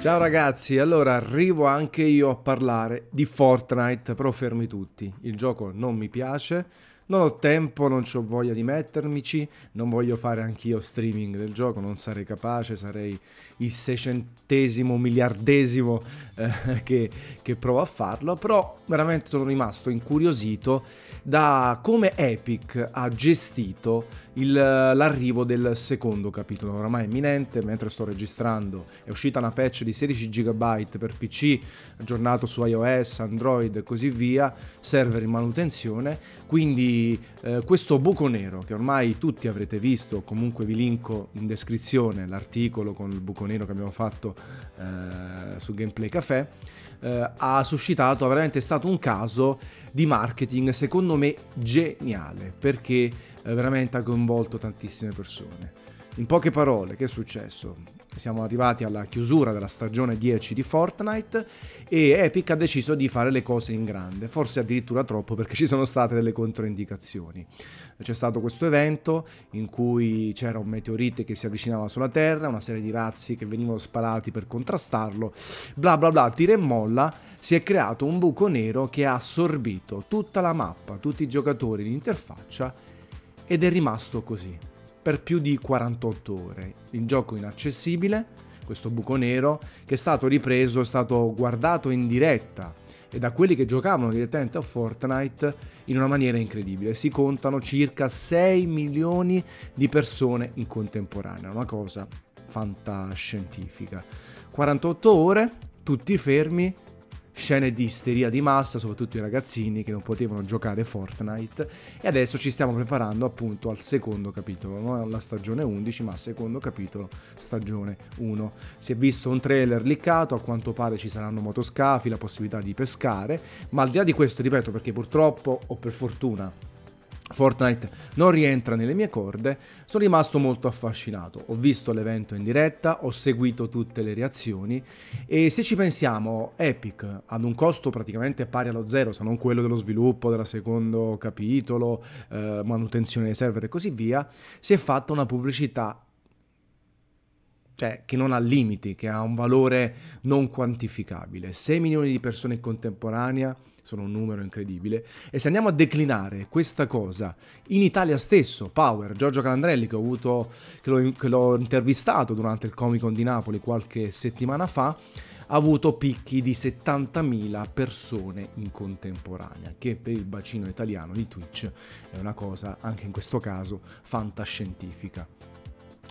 Ciao ragazzi, allora arrivo anche io a parlare di Fortnite, però fermi tutti. Il gioco non mi piace, non ho tempo, non ho voglia di mettermici, non voglio fare anch'io streaming del gioco, non sarei capace, sarei il seicentesimo, miliardesimo eh, che, che provo a farlo, però veramente sono rimasto incuriosito da come Epic ha gestito il, l'arrivo del secondo capitolo, oramai imminente, mentre sto registrando è uscita una patch di 16 GB per PC, aggiornato su iOS, Android e così via, server in manutenzione, quindi eh, questo buco nero che ormai tutti avrete visto, comunque vi linko in descrizione l'articolo con il buco nero che abbiamo fatto eh, su Gameplay Café, eh, ha suscitato, veramente è stato un caso di marketing secondo me geniale perché eh, veramente ha coinvolto tantissime persone. In poche parole, che è successo? Siamo arrivati alla chiusura della stagione 10 di Fortnite e Epic ha deciso di fare le cose in grande, forse addirittura troppo perché ci sono state delle controindicazioni. C'è stato questo evento in cui c'era un meteorite che si avvicinava sulla Terra, una serie di razzi che venivano sparati per contrastarlo, bla bla bla, tira e molla, si è creato un buco nero che ha assorbito tutta la mappa, tutti i giocatori, l'interfaccia ed è rimasto così per più di 48 ore. Il gioco inaccessibile, questo buco nero, che è stato ripreso, è stato guardato in diretta e da quelli che giocavano direttamente a Fortnite in una maniera incredibile. Si contano circa 6 milioni di persone in contemporanea, una cosa fantascientifica. 48 ore, tutti fermi, scene di isteria di massa, soprattutto i ragazzini che non potevano giocare Fortnite e adesso ci stiamo preparando appunto al secondo capitolo, non alla stagione 11 ma al secondo capitolo stagione 1. Si è visto un trailer liccato, a quanto pare ci saranno motoscafi, la possibilità di pescare, ma al di là di questo ripeto perché purtroppo o per fortuna Fortnite non rientra nelle mie corde, sono rimasto molto affascinato. Ho visto l'evento in diretta, ho seguito tutte le reazioni e se ci pensiamo, Epic ad un costo praticamente pari allo zero, se non quello dello sviluppo, del secondo capitolo, eh, manutenzione dei server e così via, si è fatta una pubblicità cioè che non ha limiti, che ha un valore non quantificabile. 6 milioni di persone in contemporanea sono un numero incredibile. E se andiamo a declinare questa cosa in Italia stesso, Power, Giorgio Calandrelli, che, avuto, che, l'ho, che l'ho intervistato durante il Comic Con di Napoli qualche settimana fa, ha avuto picchi di 70.000 persone in contemporanea, che per il bacino italiano di Twitch è una cosa, anche in questo caso, fantascientifica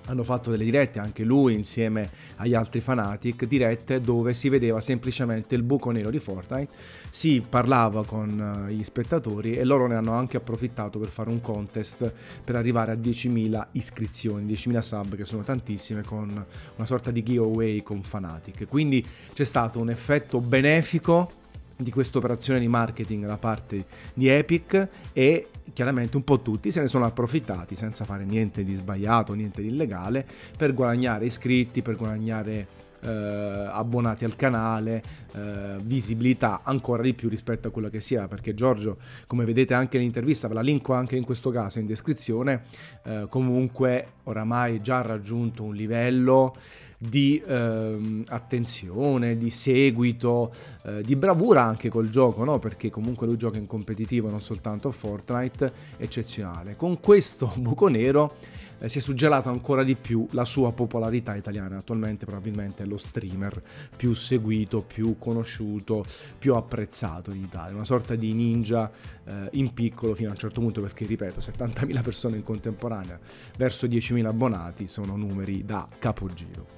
hanno fatto delle dirette anche lui insieme agli altri fanatic, dirette dove si vedeva semplicemente il buco nero di Fortnite, si parlava con eh, gli spettatori e loro ne hanno anche approfittato per fare un contest per arrivare a 10.000 iscrizioni, 10.000 sub che sono tantissime con una sorta di giveaway con fanatic. Quindi c'è stato un effetto benefico di questa operazione di marketing da parte di Epic e chiaramente un po' tutti se ne sono approfittati senza fare niente di sbagliato, niente di illegale, per guadagnare iscritti, per guadagnare eh, abbonati al canale, eh, visibilità ancora di più rispetto a quello che sia, perché Giorgio, come vedete anche nell'intervista, ve la linko anche in questo caso in descrizione, eh, comunque oramai già ha raggiunto un livello di ehm, attenzione, di seguito, eh, di bravura anche col gioco, no? perché comunque lui gioca in competitivo non soltanto a Fortnite, eccezionale. Con questo buco nero eh, si è suggelato ancora di più la sua popolarità italiana, attualmente probabilmente è lo streamer più seguito, più conosciuto, più apprezzato in Italia, una sorta di ninja eh, in piccolo fino a un certo punto perché ripeto 70.000 persone in contemporanea verso 10.000 abbonati sono numeri da capogiro.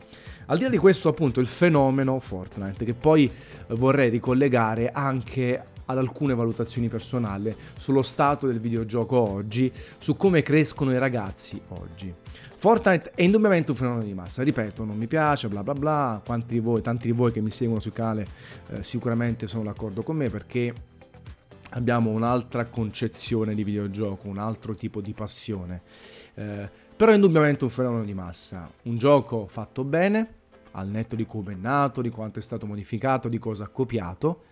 Al di là di questo, appunto, il fenomeno Fortnite, che poi vorrei ricollegare anche ad alcune valutazioni personali sullo stato del videogioco oggi, su come crescono i ragazzi oggi. Fortnite è indubbiamente un fenomeno di massa, ripeto, non mi piace, bla bla bla, quanti di voi, tanti di voi che mi seguono sul canale eh, sicuramente sono d'accordo con me perché abbiamo un'altra concezione di videogioco, un altro tipo di passione. Eh, però è indubbiamente un fenomeno di massa, un gioco fatto bene, al netto di come è nato, di quanto è stato modificato, di cosa ha copiato.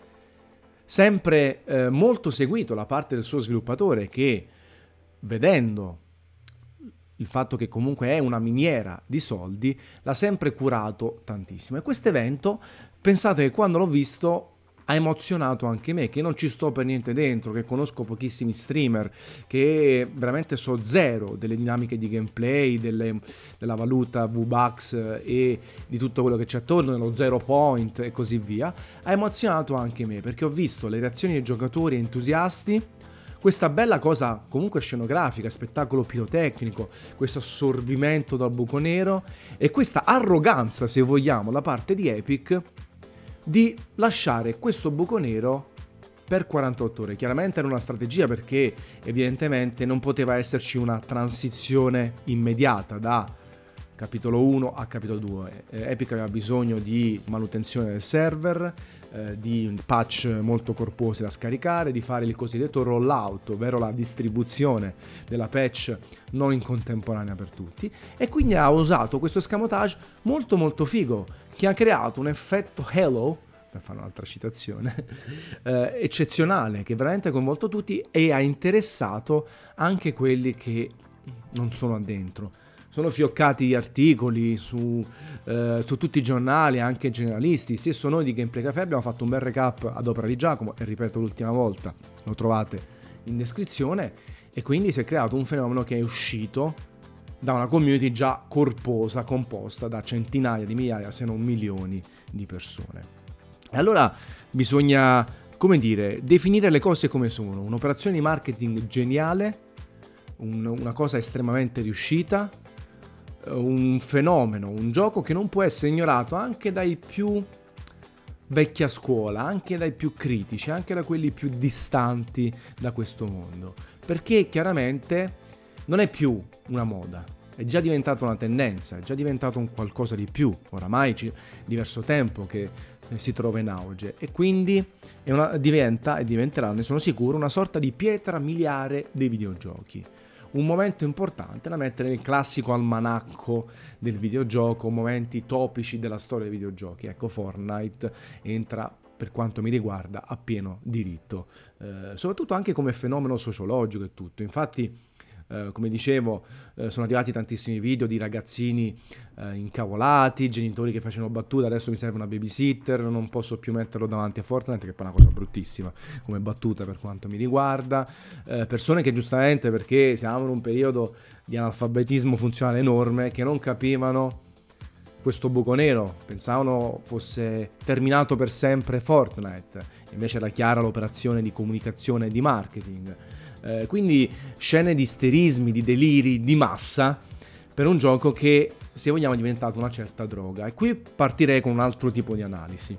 Sempre eh, molto seguito la parte del suo sviluppatore che, vedendo il fatto che comunque è una miniera di soldi, l'ha sempre curato tantissimo. E questo evento, pensate che quando l'ho visto ha emozionato anche me, che non ci sto per niente dentro, che conosco pochissimi streamer, che veramente so zero delle dinamiche di gameplay, delle, della valuta V-Bucks e di tutto quello che c'è attorno, dello zero point e così via, ha emozionato anche me, perché ho visto le reazioni dei giocatori entusiasti, questa bella cosa comunque scenografica, spettacolo pirotecnico, questo assorbimento dal buco nero e questa arroganza, se vogliamo, da parte di Epic di lasciare questo buco nero per 48 ore. Chiaramente era una strategia perché evidentemente non poteva esserci una transizione immediata da capitolo 1 a capitolo 2. Eh, Epic aveva bisogno di manutenzione del server, eh, di patch molto corposi da scaricare, di fare il cosiddetto rollout, ovvero la distribuzione della patch non in contemporanea per tutti, e quindi ha usato questo escamotage molto molto figo che ha creato un effetto Halo, per fare un'altra citazione, eh, eccezionale, che veramente ha coinvolto tutti e ha interessato anche quelli che non sono addentro. Sono fioccati articoli su, eh, su, tutti i giornali, anche generalisti. Stesso noi di Gameplay Café abbiamo fatto un bel recap ad opera di Giacomo, e ripeto l'ultima volta, lo trovate in descrizione, e quindi si è creato un fenomeno che è uscito da una community già corposa, composta da centinaia di migliaia, se non milioni di persone. E allora bisogna, come dire, definire le cose come sono. Un'operazione di marketing geniale, un, una cosa estremamente riuscita, un fenomeno, un gioco che non può essere ignorato anche dai più vecchia scuola, anche dai più critici, anche da quelli più distanti da questo mondo. Perché chiaramente non è più una moda, è già diventata una tendenza, è già diventato un qualcosa di più, oramai c'è diverso tempo che eh, si trova in auge e quindi una, diventa e diventerà, ne sono sicuro, una sorta di pietra miliare dei videogiochi. Un momento importante da mettere nel classico almanacco del videogioco, momenti topici della storia dei videogiochi. Ecco, Fortnite entra per quanto mi riguarda a pieno diritto, eh, soprattutto anche come fenomeno sociologico e tutto. Infatti eh, come dicevo, eh, sono arrivati tantissimi video di ragazzini eh, incavolati, genitori che facevano battute, adesso mi serve una babysitter, non posso più metterlo davanti a Fortnite, che è una cosa bruttissima come battuta per quanto mi riguarda, eh, persone che giustamente perché siamo in un periodo di analfabetismo funzionale enorme, che non capivano questo buco nero, pensavano fosse terminato per sempre Fortnite, invece era chiara l'operazione di comunicazione e di marketing. Eh, quindi scene di isterismi, di deliri, di massa per un gioco che, se vogliamo, è diventato una certa droga. E qui partirei con un altro tipo di analisi.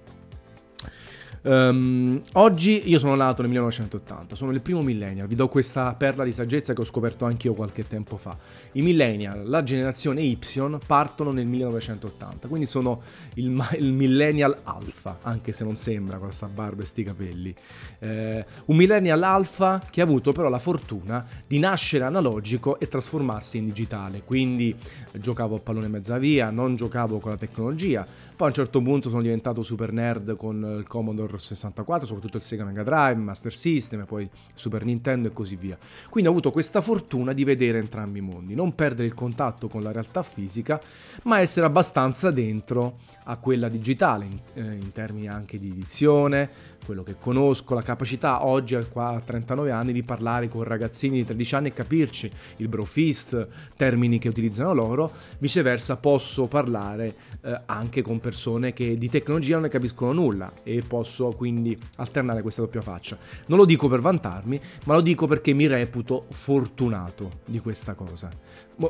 Um, oggi io sono nato nel 1980, sono il primo millennial, vi do questa perla di saggezza che ho scoperto anche io qualche tempo fa. I millennial, la generazione Y, partono nel 1980, quindi sono il, il millennial alfa, anche se non sembra con questa barba e sti capelli. Eh, un millennial alfa che ha avuto però la fortuna di nascere analogico e trasformarsi in digitale, quindi giocavo a pallone mezza via, non giocavo con la tecnologia, poi a un certo punto sono diventato super nerd con il Commodore 64, soprattutto il Sega Mega Drive, Master System, poi Super Nintendo e così via. Quindi ho avuto questa fortuna di vedere entrambi i mondi, non perdere il contatto con la realtà fisica, ma essere abbastanza dentro a quella digitale, in, eh, in termini anche di edizione, quello che conosco, la capacità oggi a 39 anni di parlare con ragazzini di 13 anni e capirci. Il brofist, termini che utilizzano loro, viceversa posso parlare eh, anche con persone che di tecnologia non ne capiscono nulla e posso quindi alternare questa doppia faccia. Non lo dico per vantarmi, ma lo dico perché mi reputo fortunato di questa cosa,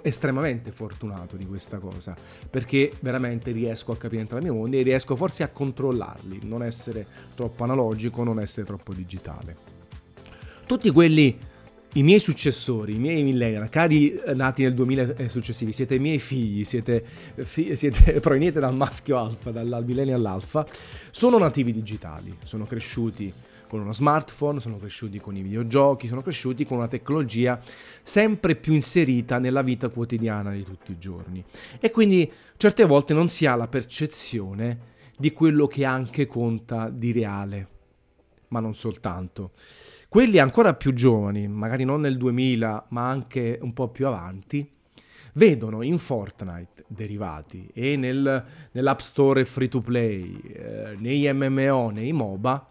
estremamente fortunato di questa cosa, perché veramente riesco a capire entrambi i mondi e riesco forse a controllarli, non essere troppo analogico analogico, non essere troppo digitale. Tutti quelli, i miei successori, i miei millennial, cari eh, nati nel 2000 e successivi, siete i miei figli, siete, fi, siete provenienti dal maschio alfa, dal millennial alfa, sono nativi digitali, sono cresciuti con uno smartphone, sono cresciuti con i videogiochi, sono cresciuti con una tecnologia sempre più inserita nella vita quotidiana di tutti i giorni. E quindi certe volte non si ha la percezione di quello che anche conta di reale ma non soltanto. Quelli ancora più giovani, magari non nel 2000, ma anche un po' più avanti, vedono in Fortnite derivati e nel, nell'App Store free to play, eh, nei MMO, nei MOBA,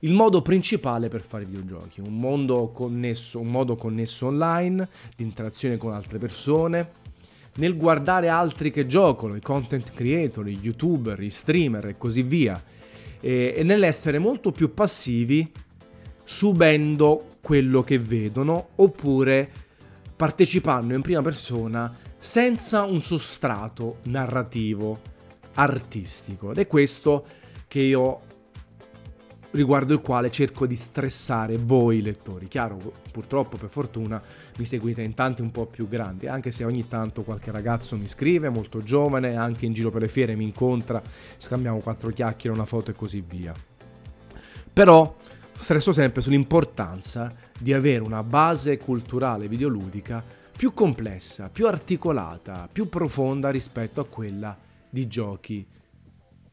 il modo principale per fare videogiochi, un mondo connesso, un modo connesso online, di interazione con altre persone, nel guardare altri che giocano, i content creator, i youtuber, i streamer e così via, e, e nell'essere molto più passivi subendo quello che vedono oppure partecipando in prima persona senza un sostrato narrativo artistico. Ed è questo che io riguardo il quale cerco di stressare voi lettori. Chiaro, purtroppo per fortuna mi seguite in tanti un po' più grandi, anche se ogni tanto qualche ragazzo mi scrive, molto giovane, anche in giro per le fiere mi incontra, scambiamo quattro chiacchiere, una foto e così via. Però stresso sempre sull'importanza di avere una base culturale videoludica più complessa, più articolata, più profonda rispetto a quella di giochi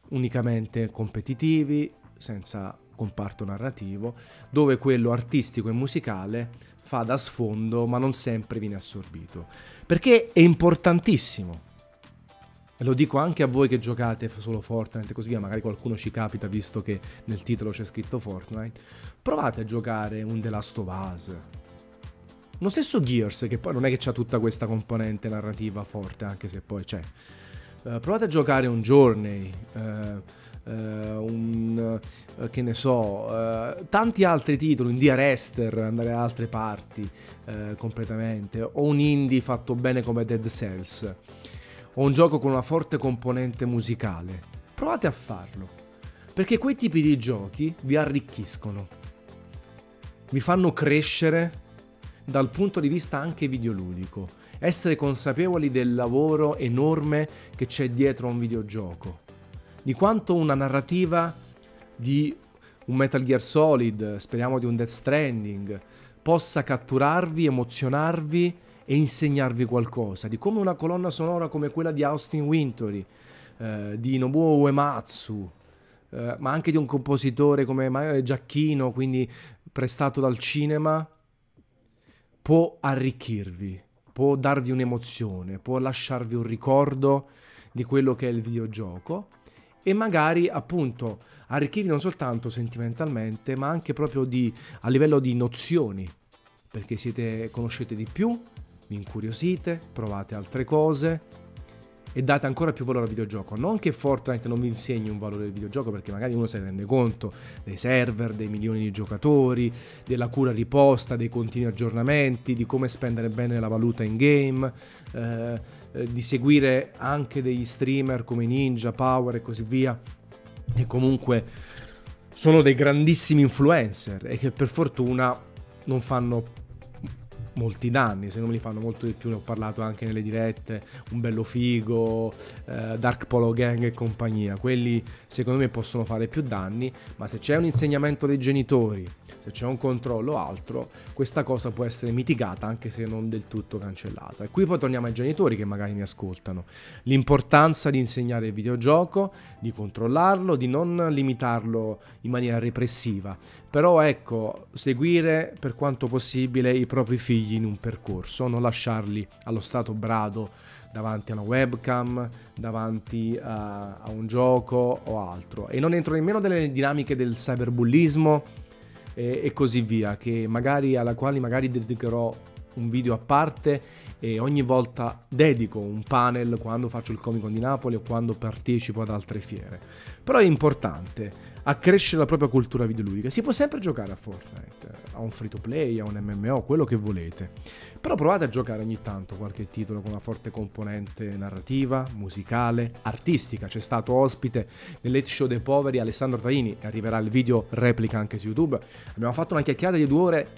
unicamente competitivi, senza comparto narrativo, dove quello artistico e musicale fa da sfondo ma non sempre viene assorbito. Perché è importantissimo. E lo dico anche a voi che giocate solo Fortnite e così via, magari qualcuno ci capita visto che nel titolo c'è scritto Fortnite. Provate a giocare un The Last of Us. Lo stesso Gears, che poi non è che c'ha tutta questa componente narrativa forte, anche se poi c'è. Uh, provate a giocare un Journey. Uh, un, uh, che ne so, uh, tanti altri titoli, un Dear Esther, andare da altre parti completamente, o un indie fatto bene come Dead Cells, o un gioco con una forte componente musicale. Provate a farlo, perché quei tipi di giochi vi arricchiscono, vi fanno crescere dal punto di vista anche videoludico, essere consapevoli del lavoro enorme che c'è dietro a un videogioco di quanto una narrativa di un Metal Gear Solid, speriamo di un Death Stranding, possa catturarvi, emozionarvi e insegnarvi qualcosa, di come una colonna sonora come quella di Austin Wintory, eh, di Nobuo Uematsu, eh, ma anche di un compositore come Giacchino, quindi prestato dal cinema, può arricchirvi, può darvi un'emozione, può lasciarvi un ricordo di quello che è il videogioco e magari appunto arricchirvi non soltanto sentimentalmente ma anche proprio di, a livello di nozioni. Perché siete, conoscete di più, vi incuriosite, provate altre cose e date ancora più valore al videogioco. Non che Fortnite non vi insegni un valore del videogioco, perché magari uno si rende conto dei server, dei milioni di giocatori, della cura riposta, dei continui aggiornamenti, di come spendere bene la valuta in game, eh, eh, di seguire anche degli streamer come Ninja, Power e così via, che comunque sono dei grandissimi influencer e che per fortuna non fanno molti danni, se non me li fanno molto di più, ne ho parlato anche nelle dirette, un bello figo, eh, Dark Polo Gang e compagnia, quelli secondo me possono fare più danni, ma se c'è un insegnamento dei genitori, se c'è un controllo o altro, questa cosa può essere mitigata anche se non del tutto cancellata. E qui poi torniamo ai genitori che magari mi ascoltano. L'importanza di insegnare il videogioco, di controllarlo, di non limitarlo in maniera repressiva. Però ecco, seguire per quanto possibile i propri figli in un percorso, non lasciarli allo stato brado davanti a una webcam, davanti a, a un gioco o altro. E non entro nemmeno nelle dinamiche del cyberbullismo e, e così via, magari, alla quale magari dedicherò un video a parte e ogni volta dedico un panel quando faccio il Comic Con di Napoli o quando partecipo ad altre fiere. Però è importante accrescere la propria cultura videoludica. Si può sempre giocare a Fortnite, a un free to play, a un MMO, quello che volete. Però provate a giocare ogni tanto qualche titolo con una forte componente narrativa, musicale, artistica. C'è stato ospite nell'Hate Show dei Poveri Alessandro Taini e arriverà il video replica anche su YouTube. Abbiamo fatto una chiacchierata di due ore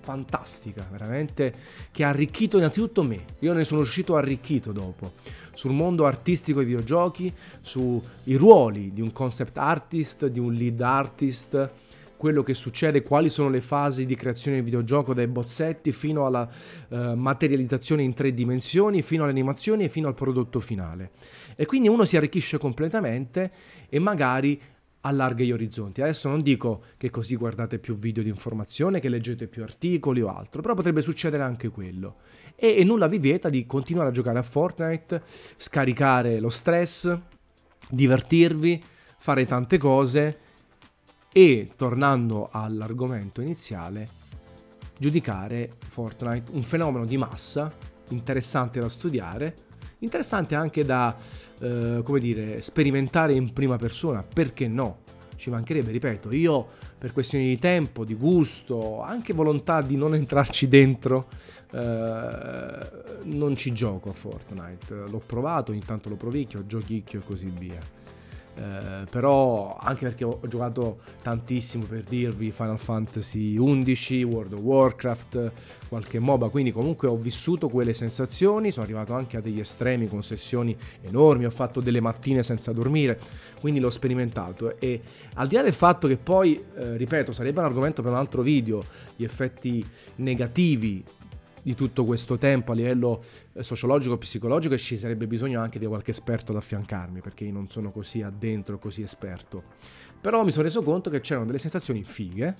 fantastica, veramente, che ha arricchito innanzitutto me. Io ne sono uscito arricchito dopo, sul mondo artistico dei videogiochi, sui ruoli di un concept artist, di un lead artist, quello che succede, quali sono le fasi di creazione del videogioco dai bozzetti fino alla uh, materializzazione in tre dimensioni, fino alle animazioni e fino al prodotto finale. E quindi uno si arricchisce completamente e magari allarga gli orizzonti. Adesso non dico che così guardate più video di informazione, che leggete più articoli o altro, però potrebbe succedere anche quello. E, e nulla vi vieta di continuare a giocare a Fortnite, scaricare lo stress, divertirvi, fare tante cose e, tornando all'argomento iniziale, giudicare Fortnite un fenomeno di massa interessante da studiare, interessante anche da, eh, come dire, sperimentare in prima persona, perché no? Ci mancherebbe, ripeto, io per questioni di tempo, di gusto, anche volontà di non entrarci dentro, eh, non ci gioco a Fortnite. L'ho provato, ogni tanto lo provicchio, giochicchio e così via. Eh, però anche perché ho giocato tantissimo per dirvi Final Fantasy XI, World of Warcraft, qualche MOBA, quindi comunque ho vissuto quelle sensazioni, sono arrivato anche a degli estremi con sessioni enormi, ho fatto delle mattine senza dormire, quindi l'ho sperimentato. E al di là del fatto che poi, eh, ripeto, sarebbe un argomento per un altro video, gli effetti negativi di tutto questo tempo a livello eh, sociologico e psicologico e ci sarebbe bisogno anche di qualche esperto ad affiancarmi perché io non sono così addentro, così esperto. Però mi sono reso conto che c'erano delle sensazioni fighe,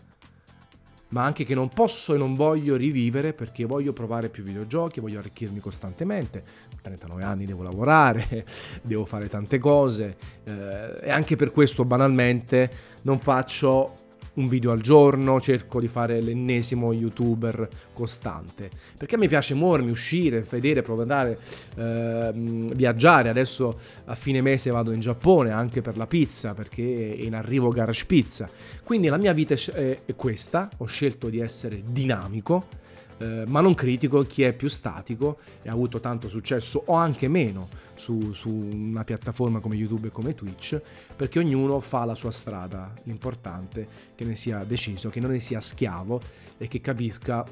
ma anche che non posso e non voglio rivivere perché voglio provare più videogiochi, voglio arricchirmi costantemente. 39 anni devo lavorare, devo fare tante cose eh, e anche per questo banalmente non faccio un video al giorno, cerco di fare l'ennesimo youtuber costante. Perché me piace muovermi, uscire, vedere, provare, ehm, viaggiare. Adesso a fine mese vado in Giappone anche per la pizza, perché è in arrivo Garage Pizza. Quindi la mia vita è questa, ho scelto di essere dinamico. Eh, ma non critico chi è più statico e ha avuto tanto successo o anche meno su, su, una piattaforma come YouTube e come Twitch, perché ognuno fa la sua strada. L'importante è che ne sia deciso, che non ne sia schiavo e che capisca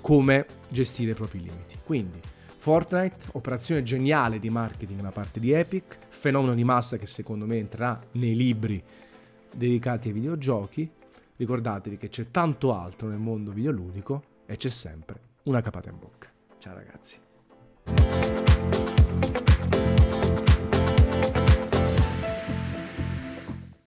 come gestire i propri limiti. Quindi, Fortnite, operazione geniale di marketing da parte di Epic, fenomeno di massa che secondo me entrerà nei libri dedicati ai videogiochi. Ricordatevi che c'è tanto altro nel mondo videoludico e c'è sempre una capata in bocca. Ciao ragazzi.